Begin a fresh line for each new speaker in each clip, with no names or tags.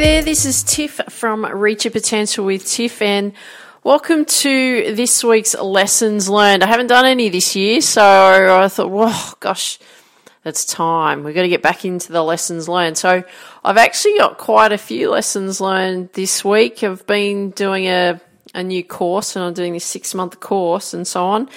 there, this is Tiff from Reach Your Potential with Tiff, and welcome to this week's lessons learned. I haven't done any this year, so I thought, whoa, gosh, it's time. We've got to get back into the lessons learned. So I've actually got quite a few lessons learned this week. I've been doing a, a new course, and I'm doing this six month course and so on.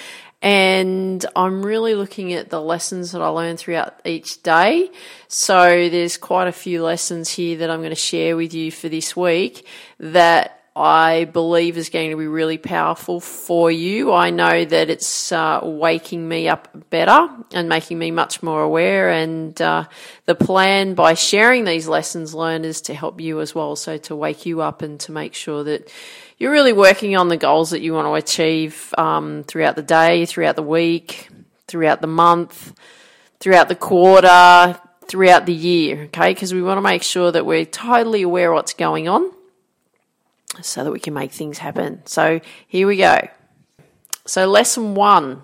And I'm really looking at the lessons that I learn throughout each day. So there's quite a few lessons here that I'm going to share with you for this week that I believe is going to be really powerful for you. I know that it's uh, waking me up better and making me much more aware. And uh, the plan by sharing these lessons learned is to help you as well. So to wake you up and to make sure that you're really working on the goals that you want to achieve um, throughout the day, throughout the week, throughout the month, throughout the quarter, throughout the year, okay? Because we want to make sure that we're totally aware of what's going on so that we can make things happen. So here we go. So, lesson one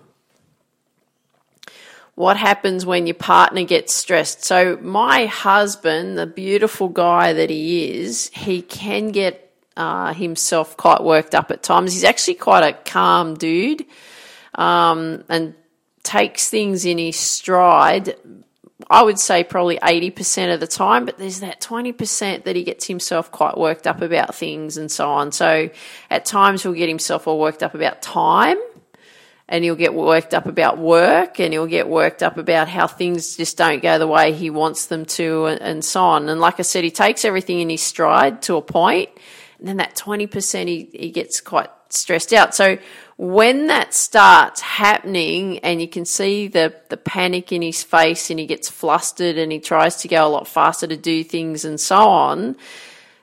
what happens when your partner gets stressed? So, my husband, the beautiful guy that he is, he can get uh, himself quite worked up at times. He's actually quite a calm dude um, and takes things in his stride. I would say probably 80% of the time, but there's that 20% that he gets himself quite worked up about things and so on. So at times he'll get himself all worked up about time and he'll get worked up about work and he'll get worked up about how things just don't go the way he wants them to and, and so on. And like I said, he takes everything in his stride to a point and then that 20% he, he gets quite stressed out. So when that starts happening and you can see the, the panic in his face and he gets flustered and he tries to go a lot faster to do things and so on,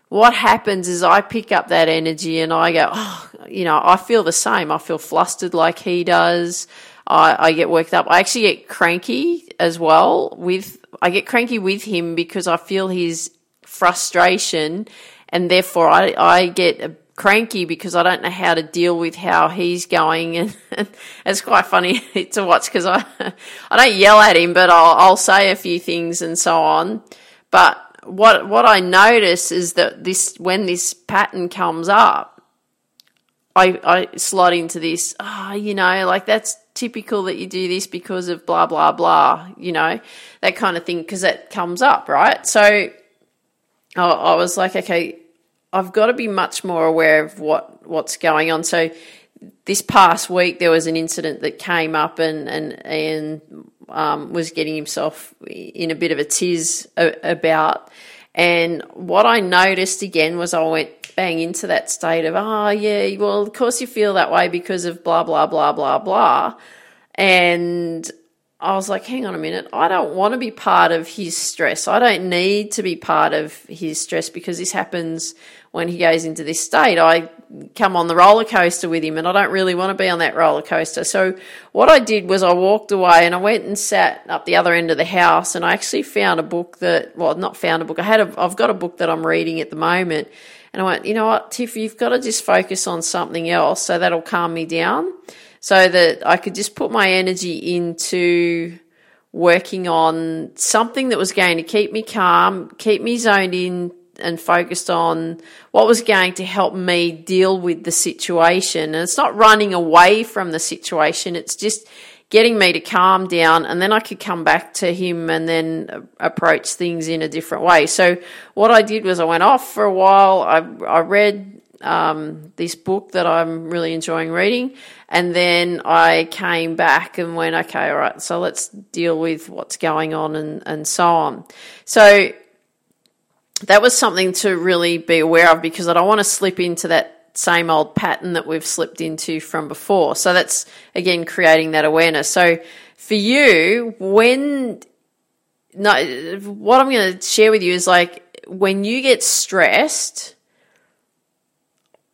what happens is I pick up that energy and I go, oh, you know, I feel the same. I feel flustered like he does. I, I get worked up. I actually get cranky as well with, I get cranky with him because I feel his frustration and therefore I, I get cranky because I don't know how to deal with how he's going, and, it's quite funny to watch because I I don't yell at him, but I'll, I'll say a few things and so on. But what what I notice is that this when this pattern comes up, I I slot into this. Ah, oh, you know, like that's typical that you do this because of blah blah blah. You know, that kind of thing because it comes up, right? So I was like, okay, I've got to be much more aware of what what's going on. So this past week there was an incident that came up and and and um, was getting himself in a bit of a tiz about. And what I noticed again was I went bang into that state of, oh yeah, well of course you feel that way because of blah blah blah blah blah, and I was like, hang on a minute. I don't want to be part of his stress. I don't need to be part of his stress because this happens when he goes into this state. I come on the roller coaster with him and I don't really want to be on that roller coaster. So what I did was I walked away and I went and sat up the other end of the house and I actually found a book that, well, not found a book. I had a, I've got a book that I'm reading at the moment. And I went, you know what, Tiff, you've got to just focus on something else so that'll calm me down so that I could just put my energy into working on something that was going to keep me calm, keep me zoned in and focused on what was going to help me deal with the situation. And it's not running away from the situation, it's just getting me to calm down and then I could come back to him and then approach things in a different way. So what I did was I went off for a while. I, I read um, this book that I'm really enjoying reading. And then I came back and went, okay, all right, so let's deal with what's going on and, and so on. So that was something to really be aware of because I don't want to slip into that same old pattern that we've slipped into from before. So that's again creating that awareness. So for you, when no, what I'm going to share with you is like when you get stressed,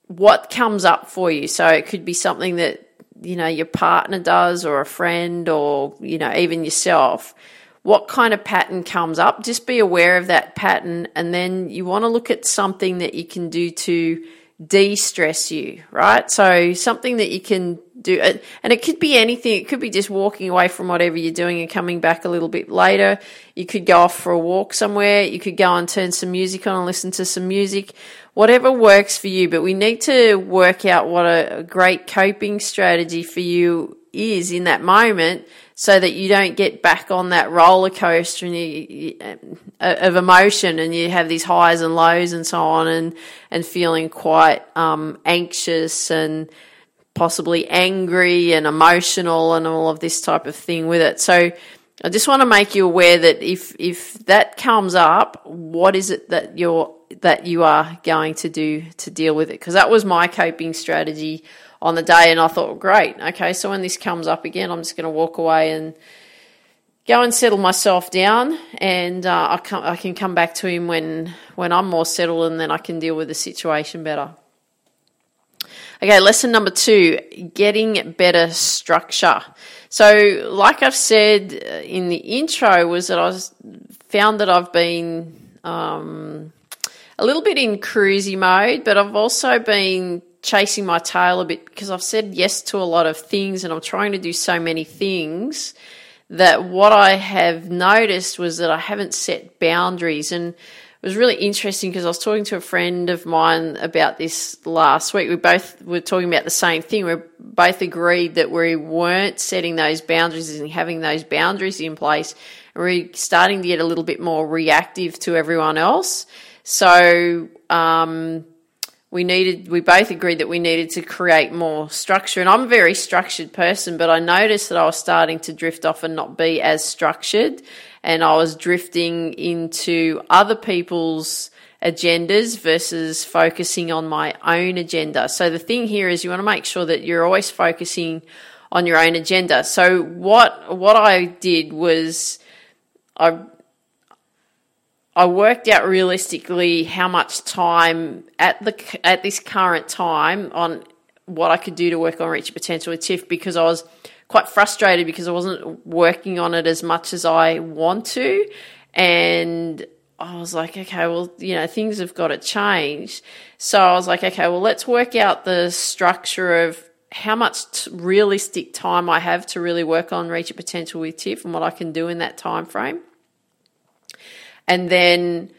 what comes up for you. So it could be something that, you know, your partner does or a friend or, you know, even yourself. What kind of pattern comes up? Just be aware of that pattern. And then you want to look at something that you can do to de-stress you, right? So something that you can do, and it could be anything. It could be just walking away from whatever you're doing and coming back a little bit later. You could go off for a walk somewhere. You could go and turn some music on and listen to some music. Whatever works for you, but we need to work out what a great coping strategy for you is in that moment so that you don't get back on that roller coaster and you, uh, of emotion and you have these highs and lows and so on and, and feeling quite um, anxious and possibly angry and emotional and all of this type of thing with it. So I just want to make you aware that if if that comes up, what is it that you're that you are going to do to deal with it? Because that was my coping strategy on the day, and I thought, great, okay, so when this comes up again, I'm just going to walk away and go and settle myself down, and uh, I, can, I can come back to him when when I'm more settled, and then I can deal with the situation better. Okay, lesson number two getting better structure. So, like I've said in the intro, was that I was, found that I've been um, a little bit in cruisy mode, but I've also been chasing my tail a bit because I've said yes to a lot of things and I'm trying to do so many things that what I have noticed was that I haven't set boundaries. And it was really interesting because I was talking to a friend of mine about this last week. We both were talking about the same thing. We both agreed that we weren't setting those boundaries and having those boundaries in place. And we're starting to get a little bit more reactive to everyone else. So, um, we needed we both agreed that we needed to create more structure and I'm a very structured person but I noticed that I was starting to drift off and not be as structured and I was drifting into other people's agendas versus focusing on my own agenda. So the thing here is you want to make sure that you're always focusing on your own agenda. So what what I did was I I worked out realistically how much time at the at this current time on what I could do to work on reach potential with TIFF because I was quite frustrated because I wasn't working on it as much as I want to, and I was like, okay, well, you know, things have got to change. So I was like, okay, well, let's work out the structure of how much realistic time I have to really work on reach potential with TIFF and what I can do in that time frame and then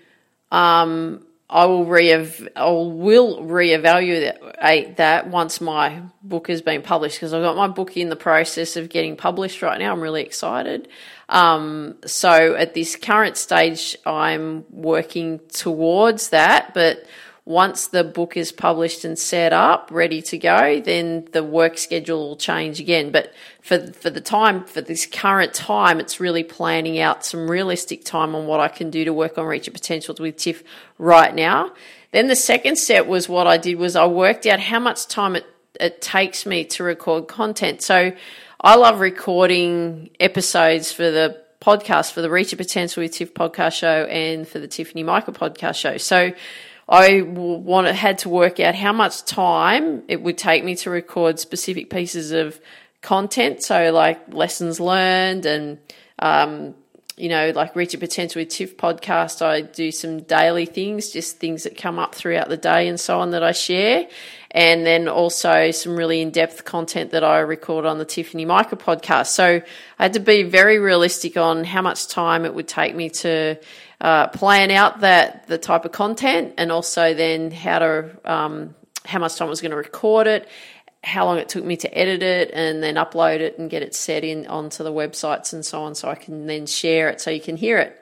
um, I will re I will reevaluate that once my book has been published because I've got my book in the process of getting published right now. I'm really excited. Um, so at this current stage, I'm working towards that, but once the book is published and set up, ready to go, then the work schedule will change again. But for for the time for this current time, it's really planning out some realistic time on what I can do to work on reach reaching potentials with TIFF right now. Then the second step was what I did was I worked out how much time it, it takes me to record content. So I love recording episodes for the podcast, for the Reach Your Potential with Tiff podcast show and for the Tiffany Michael podcast show. So I wanted, had to work out how much time it would take me to record specific pieces of content. So, like lessons learned and, um, you know, like Reach Your Potential with Tiff podcast, I do some daily things, just things that come up throughout the day and so on that I share. And then also some really in depth content that I record on the Tiffany Micah podcast. So I had to be very realistic on how much time it would take me to uh, plan out that the type of content and also then how to um, how much time I was going to record it, how long it took me to edit it, and then upload it and get it set in onto the websites and so on, so I can then share it so you can hear it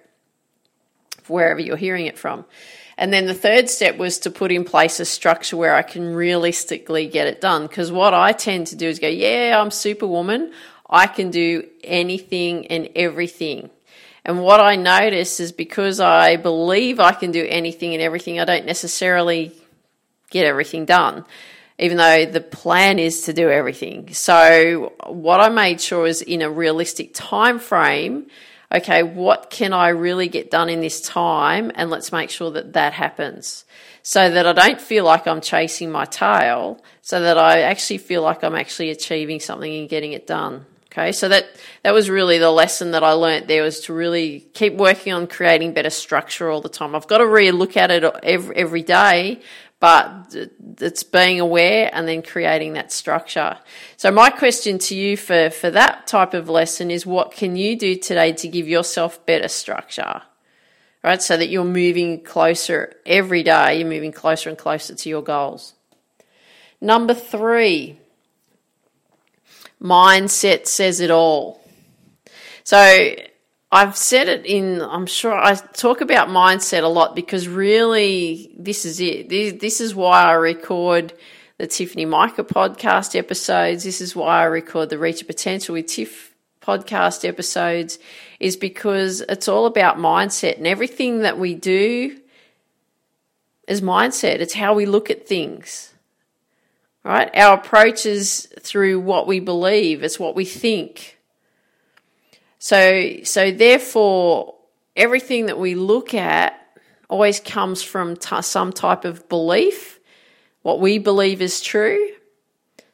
wherever you're hearing it from. And then the third step was to put in place a structure where I can realistically get it done. Because what I tend to do is go, yeah, I'm superwoman. I can do anything and everything. And what I notice is because I believe I can do anything and everything, I don't necessarily get everything done, even though the plan is to do everything. So what I made sure is in a realistic time frame, okay, what can I really get done in this time? And let's make sure that that happens so that I don't feel like I'm chasing my tail, so that I actually feel like I'm actually achieving something and getting it done. Okay, so that that was really the lesson that I learnt there was to really keep working on creating better structure all the time. I've got to really look at it every, every day, but it's being aware and then creating that structure. So my question to you for for that type of lesson is what can you do today to give yourself better structure? Right? So that you're moving closer every day, you're moving closer and closer to your goals. Number 3, mindset says it all. So I've said it in, I'm sure I talk about mindset a lot because really this is it. This is why I record the Tiffany Micah podcast episodes. This is why I record the Reach of Potential with Tiff podcast episodes is because it's all about mindset and everything that we do is mindset. It's how we look at things right? Our approach is through what we believe, it's what we think. So, so therefore, everything that we look at always comes from t- some type of belief, what we believe is true.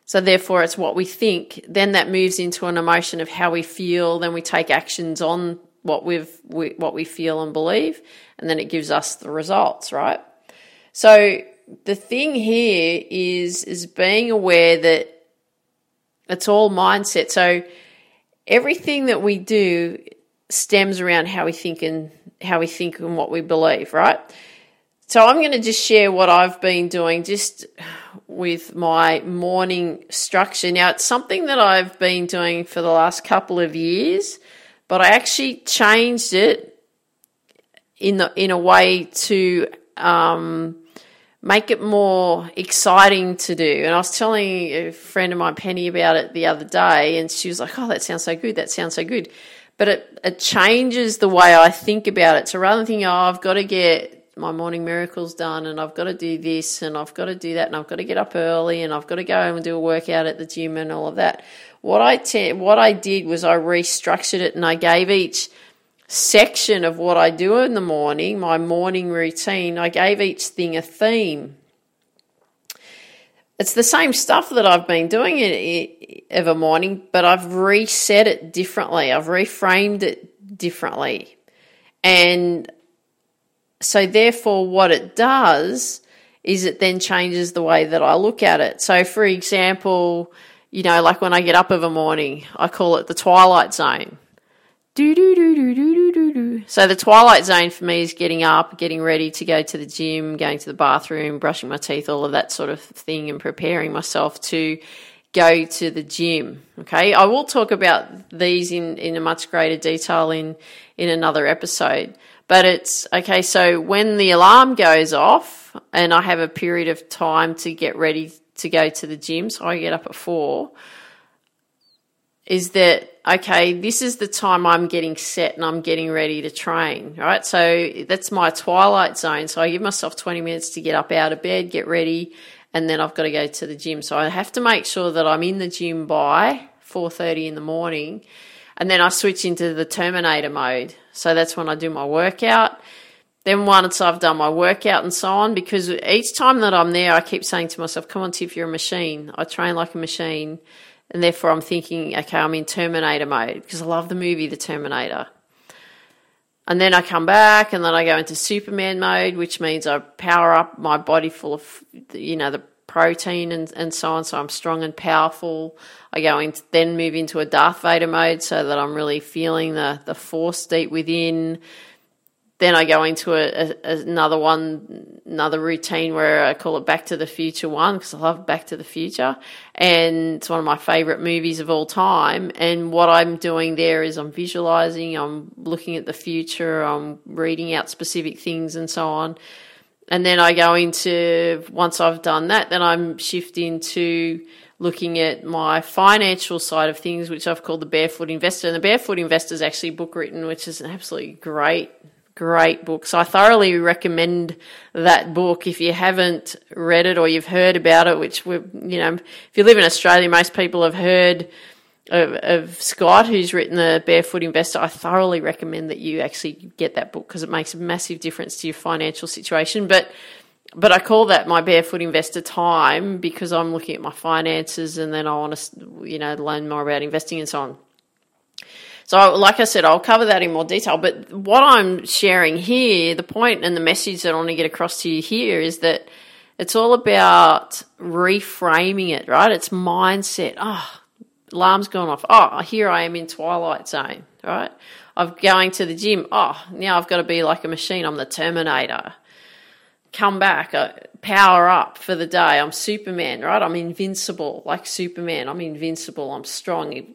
So therefore, it's what we think. Then that moves into an emotion of how we feel. Then we take actions on what we've we, what we feel and believe, and then it gives us the results, right? So the thing here is is being aware that it's all mindset. So everything that we do stems around how we think and how we think and what we believe, right? So I'm going to just share what I've been doing just with my morning structure. Now it's something that I've been doing for the last couple of years, but I actually changed it in the in a way to um, make it more exciting to do. And I was telling a friend of mine, Penny, about it the other day, and she was like, Oh, that sounds so good. That sounds so good. But it, it changes the way I think about it. So rather than thinking, Oh, I've got to get my morning miracles done and I've got to do this and I've got to do that and I've got to get up early and I've got to go and do a workout at the gym and all of that. What I te- what I did was I restructured it and I gave each section of what I do in the morning, my morning routine, I gave each thing a theme. It's the same stuff that I've been doing a morning, but I've reset it differently. I've reframed it differently. And so, therefore, what it does is it then changes the way that I look at it. So, for example, you know, like when I get up of a morning, I call it the twilight zone do do do do do do do. So the twilight zone for me is getting up, getting ready to go to the gym, going to the bathroom, brushing my teeth, all of that sort of thing, and preparing myself to go to the gym. Okay, I will talk about these in in a much greater detail in in another episode. But it's okay. So when the alarm goes off, and I have a period of time to get ready to go to the gym, so I get up at four is that okay this is the time i'm getting set and i'm getting ready to train right so that's my twilight zone so i give myself 20 minutes to get up out of bed get ready and then i've got to go to the gym so i have to make sure that i'm in the gym by 4.30 in the morning and then i switch into the terminator mode so that's when i do my workout then once I've done my workout and so on, because each time that I'm there, I keep saying to myself, come on, Tiff, you're a machine. I train like a machine. And therefore, I'm thinking, okay, I'm in Terminator mode because I love the movie The Terminator. And then I come back and then I go into Superman mode, which means I power up my body full of, you know, the protein and, and so on. So I'm strong and powerful. I go into, then move into a Darth Vader mode so that I'm really feeling the, the force deep within. Then I go into a, a, another one, another routine where I call it Back to the Future one because I love Back to the Future, and it's one of my favorite movies of all time. And what I'm doing there is I'm visualizing, I'm looking at the future, I'm reading out specific things and so on. And then I go into once I've done that, then I'm shifting to looking at my financial side of things, which I've called the Barefoot Investor. And the Barefoot Investor is actually a book written, which is an absolutely great great book. So I thoroughly recommend that book if you haven't read it or you've heard about it, which we you know, if you live in Australia, most people have heard of, of, Scott, who's written the Barefoot Investor. I thoroughly recommend that you actually get that book because it makes a massive difference to your financial situation. But but I call that my barefoot investor time because I'm looking at my finances and then I want to, you know, learn more about investing and so on. So, like I said, I'll cover that in more detail. But what I'm sharing here, the point and the message that I want to get across to you here is that it's all about reframing it, right? It's mindset. Oh, alarm's gone off. Oh, here I am in twilight zone, right? I'm going to the gym. Oh, now I've got to be like a machine. I'm the Terminator. Come back, uh, power up for the day. I'm Superman, right? I'm invincible, like Superman. I'm invincible. I'm strong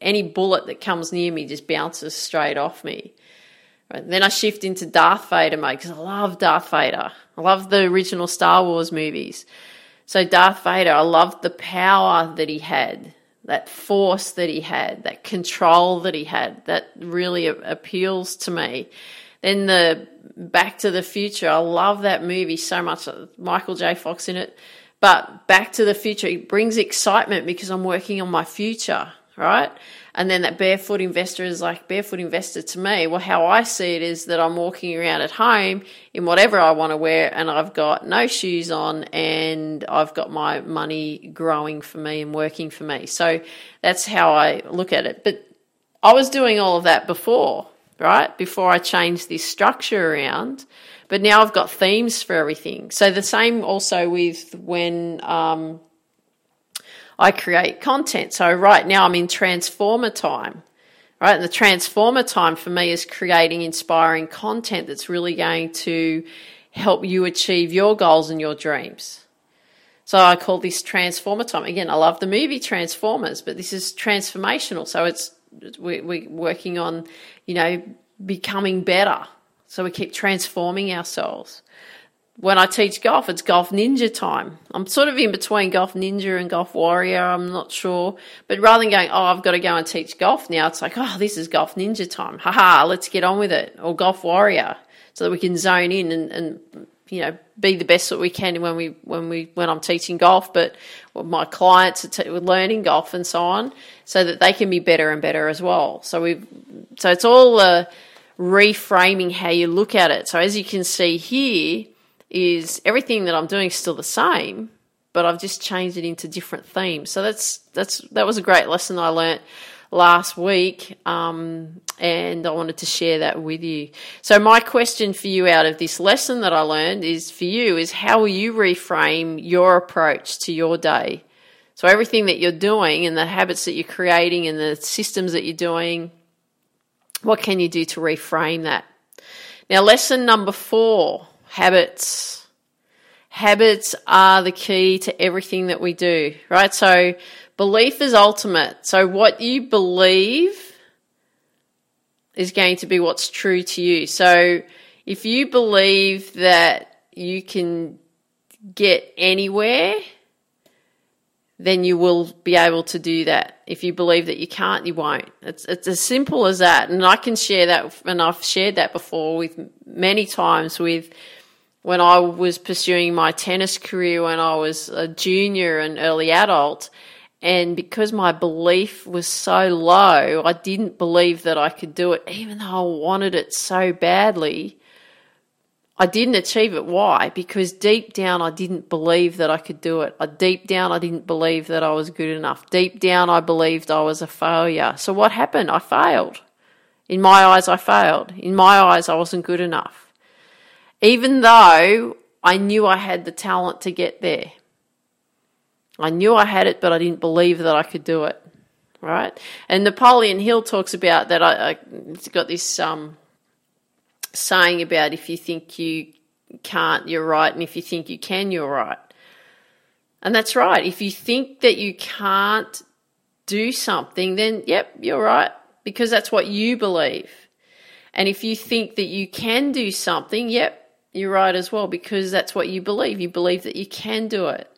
any bullet that comes near me just bounces straight off me. Then I shift into Darth Vader mode because I love Darth Vader. I love the original Star Wars movies. So Darth Vader, I loved the power that he had, that force that he had, that control that he had. That really appeals to me. Then the Back to the Future, I love that movie so much. Uh, Michael J. Fox in it. But Back to the Future, it brings excitement because I'm working on my future right? And then that barefoot investor is like, barefoot investor to me, well, how I see it is that I'm walking around at home in whatever I want to wear and I've got no shoes on and I've got my money growing for me and working for me. So that's how I look at it. But I was doing all of that before, right? Before I changed this structure around. But now I've got themes for everything. So the same also with when, um, I create content. So right now I'm in transformer time, right? And the transformer time for me is creating inspiring content that's really going to help you achieve your goals and your dreams. So I call this transformer time. Again, I love the movie Transformers, but this is transformational. So it's we, we're working on, you know, becoming better. So we keep transforming ourselves when I teach golf, it's golf ninja time. I'm sort of in between golf ninja and golf warrior. I'm not sure. But rather than going, oh, I've got to go and teach golf now, it's like, oh, this is golf ninja time. Haha, let's get on with it. Or golf warrior so that we can zone in and, and you know, be the best that we can when we, when we, when I'm teaching golf, but my clients are learning golf and so on so that they can be better and better as well. So we've, so it's all, uh, reframing how you look at it. So as you can see here, is everything that I'm doing is still the same, but I've just changed it into different themes. So that's that's that was a great lesson I learnt last week, um, and I wanted to share that with you. So my question for you out of this lesson that I learned is for you is how will you reframe your approach to your day? So everything that you're doing and the habits that you're creating and the systems that you're doing, what can you do to reframe that? Now, lesson number four habits. Habits are the key to everything that we do, right? So belief is ultimate. So what you believe is going to be what's true to you. So if you believe that you can get anywhere, then you will be able to do that. If you believe that you can't, you won't. It's it's as simple as that. And I can share that, and I've shared that before with many times with when I was pursuing my tennis career when I was a junior and early adult. And because my belief was so low, I didn't believe that I could do it, even though I wanted it so badly. I didn't achieve it. Why? Because deep down, I didn't believe that I could do it. I, deep down, I didn't believe that I was good enough. Deep down, I believed I was a failure. So what happened? I failed. In my eyes, I failed. In my eyes, I wasn't good enough even though I knew I had the talent to get there. I knew I had it, but I didn't believe that I could do it. Right? And Napoleon Hill talks about that. I, I got this um, saying about if you think you can't, you're right, and if you think you can, you're right. And that's right. If you think that you can't do something, then yep, you're right, because that's what you believe. And if you think that you can do something, yep, you're right as well, because that's what you believe. You believe that you can do it.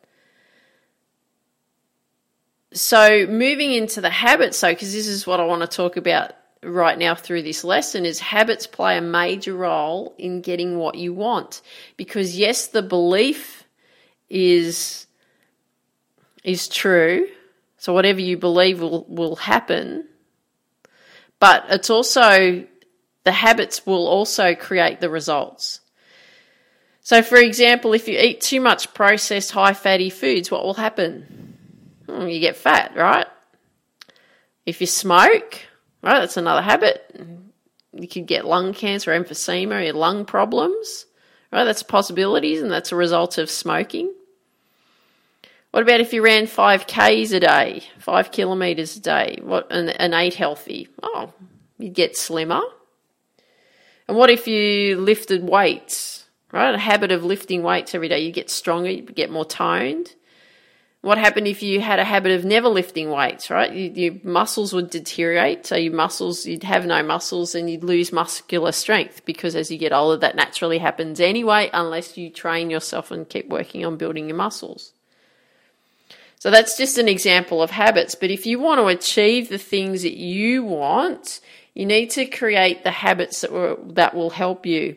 So, moving into the habits, so because this is what I want to talk about right now through this lesson, is habits play a major role in getting what you want. Because, yes, the belief is, is true. So, whatever you believe will, will happen. But it's also, the habits will also create the results. So, for example, if you eat too much processed high fatty foods, what will happen? Hmm, you get fat, right? If you smoke, Right? That's another habit. You could get lung cancer, emphysema, your lung problems. Right? That's possibilities, and that's a result of smoking. What about if you ran five k's a day, five kilometers a day, what and, and ate healthy? Oh, you'd get slimmer. And what if you lifted weights? Right, a habit of lifting weights every day, you get stronger, you get more toned. What happened if you had a habit of never lifting weights, right? You, your muscles would deteriorate. So your muscles, you'd have no muscles and you'd lose muscular strength because as you get older, that naturally happens anyway, unless you train yourself and keep working on building your muscles. So that's just an example of habits. But if you want to achieve the things that you want, you need to create the habits that will, that will help you.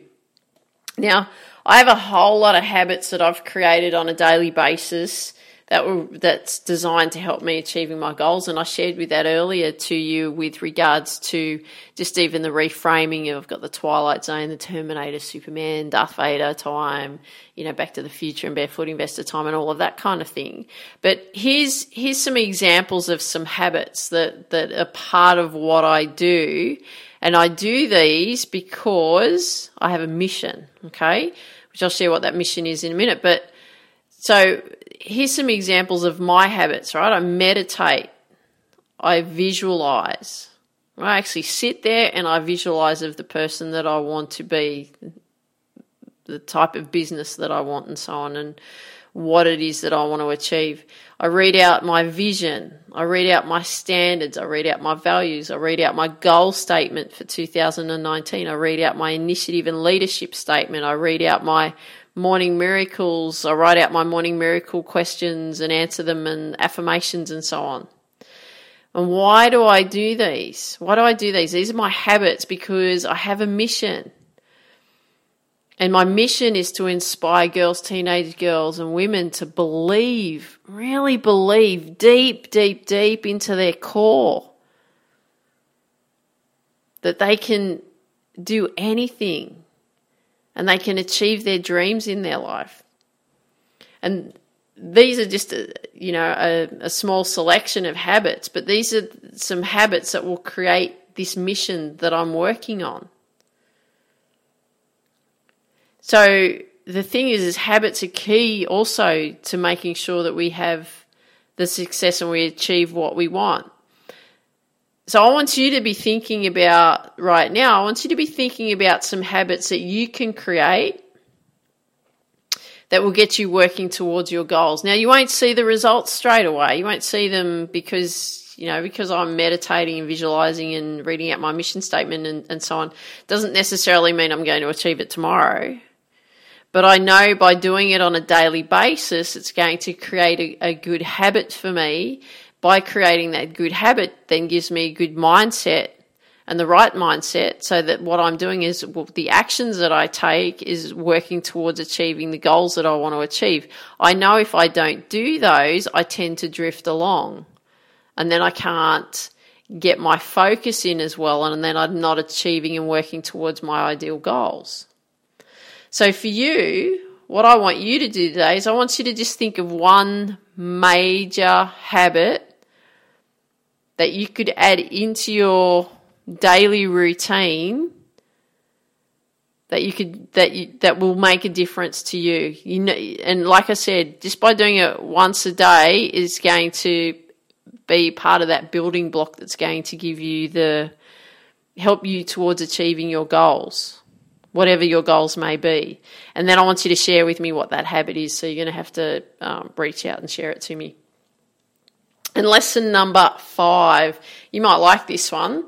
Now, I have a whole lot of habits that I've created on a daily basis that were that's designed to help me achieving my goals. And I shared with that earlier to you with regards to just even the reframing. I've got the Twilight Zone, the Terminator, Superman, Darth Vader time, you know, Back to the Future and Barefoot Investor time, and all of that kind of thing. But here's here's some examples of some habits that that are part of what I do. And I do these because I have a mission, okay? Which I'll share what that mission is in a minute. But so here's some examples of my habits, right? I meditate, I visualize. I actually sit there and I visualize of the person that I want to be, the type of business that I want, and so on, and what it is that I want to achieve. I read out my vision. I read out my standards. I read out my values. I read out my goal statement for 2019. I read out my initiative and leadership statement. I read out my morning miracles. I write out my morning miracle questions and answer them and affirmations and so on. And why do I do these? Why do I do these? These are my habits because I have a mission. And my mission is to inspire girls, teenage girls, and women to believe, really believe deep, deep, deep into their core that they can do anything and they can achieve their dreams in their life. And these are just a, you know a, a, small selection of habits, but these are some habits that will create this mission that I'm working on. So the thing is, is habits are key also to making sure that we have the success and we achieve what we want. So I want you to be thinking about right now, I want you to be thinking about some habits that you can create that will get you working towards your goals. Now you won't see the results straight away. You won't see them because, you know, because I'm meditating and visualizing and reading out my mission statement and, and so on. Doesn't necessarily mean I'm going to achieve it tomorrow. But I know by doing it on a daily basis, it's going to create a, a good habit for me by creating that good habit then gives me a good mindset and the right mindset so that what I'm doing is well, the actions that I take is working towards achieving the goals that I want to achieve. I know if I don't do those, I tend to drift along and then I can't get my focus in as well and then I'm not achieving and working towards my ideal goals. So for you, what I want you to do today is I want you to just think of one major habit that you could add into your daily routine that you could that you that will make a difference to you. You know, and like I said, just by doing it once a day is going to be part of that building block that's going to give you the help you towards achieving your goals, whatever your goals may be. And then I want you to share with me what that habit is. So you're going to have to um, reach out and share it to me. And lesson number five, you might like this one.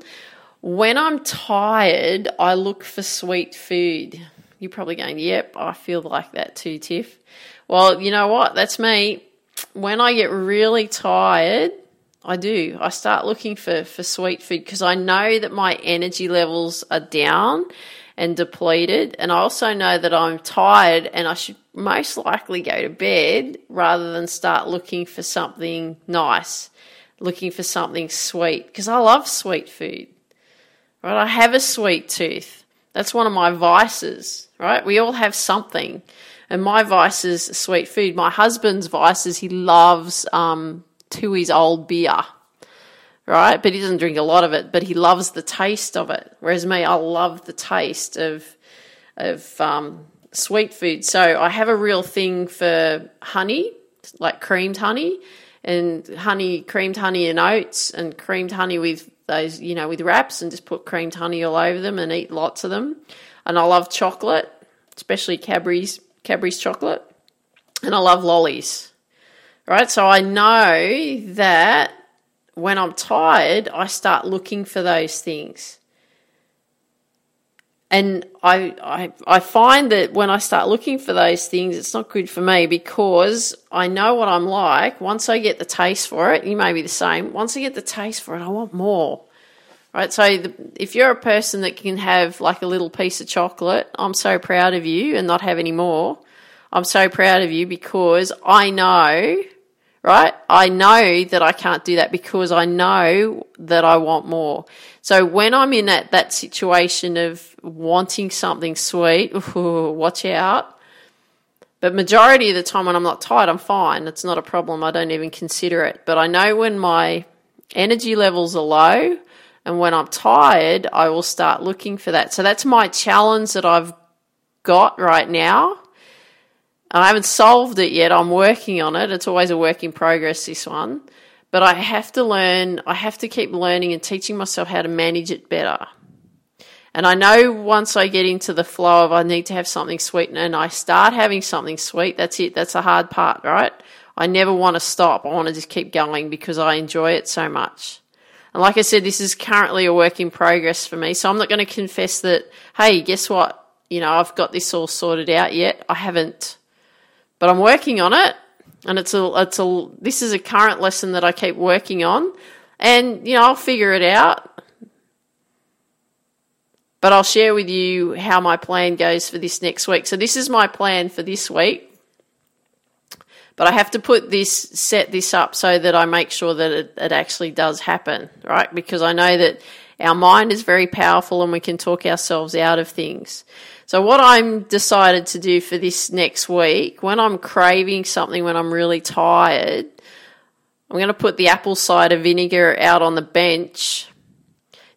When I'm tired, I look for sweet food. You're probably going, yep, I feel like that too, Tiff. Well, you know what? That's me. When I get really tired, I do. I start looking for, for sweet food because I know that my energy levels are down and depleted. And I also know that I'm tired and I should most likely go to bed rather than start looking for something nice, looking for something sweet because I love sweet food. Right? I have a sweet tooth. That's one of my vices, right? We all have something. And my vice is sweet food. My husband's vice is he loves um, Tooheys old beer right? But he doesn't drink a lot of it, but he loves the taste of it. Whereas me, I love the taste of of um, sweet food. So I have a real thing for honey, like creamed honey, and honey, creamed honey and oats, and creamed honey with those, you know, with wraps, and just put creamed honey all over them and eat lots of them. And I love chocolate, especially Cadbury's Cadbury's chocolate, and I love lollies. Right, so I know that when I'm tired, I start looking for those things. And I, I, I find that when I start looking for those things, it's not good for me because I know what I'm like. Once I get the taste for it, you may be the same. Once I get the taste for it, I want more. Right. So the, if you're a person that can have like a little piece of chocolate, I'm so proud of you and not have any more. I'm so proud of you because I know right? I know that I can't do that because I know that I want more. So when I'm in that, that situation of wanting something sweet, ooh, watch out. But majority of the time when I'm not tired, I'm fine. It's not a problem. I don't even consider it. But I know when my energy levels are low and when I'm tired, I will start looking for that. So that's my challenge that I've got right now I haven't solved it yet. I'm working on it. It's always a work in progress, this one. But I have to learn, I have to keep learning and teaching myself how to manage it better. And I know once I get into the flow of I need to have something sweet and I start having something sweet, that's it. That's the hard part, right? I never want to stop. I want to just keep going because I enjoy it so much. And like I said, this is currently a work in progress for me. So I'm not going to confess that, hey, guess what? You know, I've got this all sorted out yet. I haven't but I'm working on it, and it's a it's a this is a current lesson that I keep working on, and you know I'll figure it out. But I'll share with you how my plan goes for this next week. So this is my plan for this week. But I have to put this, set this up so that I make sure that it, it actually does happen, right? Because I know that our mind is very powerful and we can talk ourselves out of things. So what I'm decided to do for this next week, when I'm craving something, when I'm really tired, I'm going to put the apple cider vinegar out on the bench.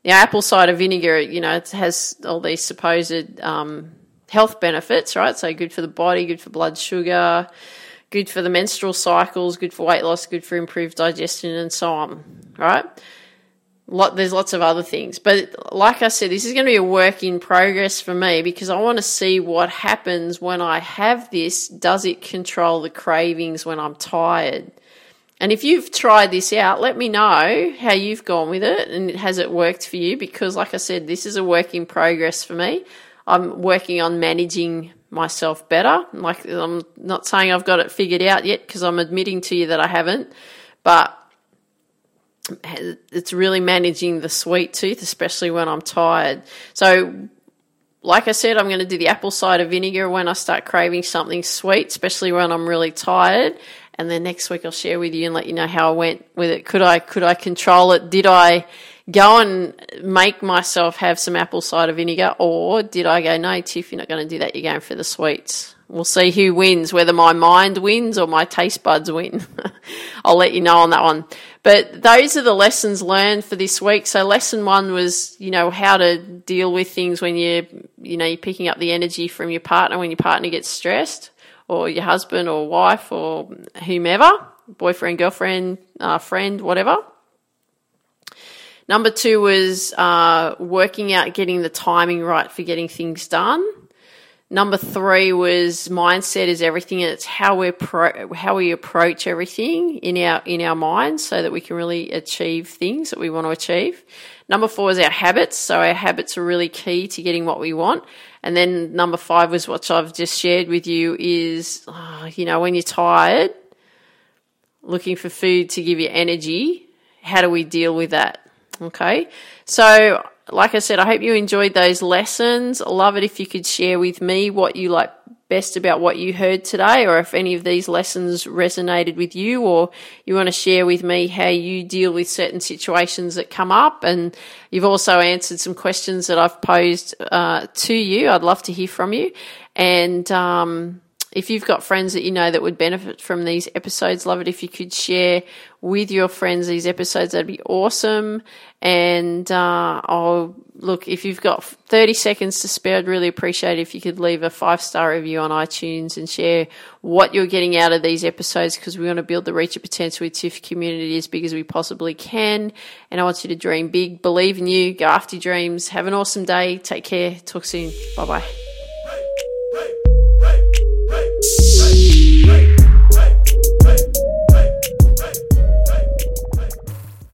Now, apple cider vinegar, you know, it has all these supposed um, health benefits, right? So good for the body, good for blood sugar, good for the menstrual cycles, good for weight loss, good for improved digestion, and so on, right? Lot, there's lots of other things. But like I said, this is going to be a work in progress for me because I want to see what happens when I have this. Does it control the cravings when I'm tired? And if you've tried this out, let me know how you've gone with it and has it worked for you because like I said, this is a work in progress for me. I'm working on managing myself better. Like I'm not saying I've got it figured out yet because I'm admitting to you that I haven't, but it's really managing the sweet tooth, especially when I'm tired. So, like I said, I'm going to do the apple cider vinegar when I start craving something sweet, especially when I'm really tired. And then next week I'll share with you and let you know how I went with it. Could I could I control it? Did I go and make myself have some apple cider vinegar, or did I go, no, Tiff, you're not going to do that. You're going for the sweets. We'll see who wins, whether my mind wins or my taste buds win. I'll let you know on that one. But those are the lessons learned for this week. So lesson one was, you know, how to deal with things when you're, you know, you're picking up the energy from your partner when your partner gets stressed or your husband or wife or whomever, boyfriend, girlfriend, uh, friend, whatever. Number two was uh, working out getting the timing right for getting things done. Number three was mindset is everything, and it's how we pro- how we approach everything in our in our minds, so that we can really achieve things that we want to achieve. Number four is our habits, so our habits are really key to getting what we want. And then number five was what I've just shared with you is, oh, you know, when you're tired, looking for food to give you energy. How do we deal with that? Okay, so like I said, I hope you enjoyed those lessons. I love it if you could share with me what you like best about what you heard today, or if any of these lessons resonated with you, or you want to share with me how you deal with certain situations that come up. And you've also answered some questions that I've posed uh, to you. I'd love to hear from you. And um, if you've got friends that you know that would benefit from these episodes, love it if you could share with your friends these episodes. That'd be awesome. And uh, I'll look if you've got 30 seconds to spare. I'd really appreciate if you could leave a five star review on iTunes and share what you're getting out of these episodes because we want to build the reach of potential with TIFF community as big as we possibly can. And I want you to dream big, believe in you, go after your dreams. Have an awesome day. Take care. Talk soon. Bye bye.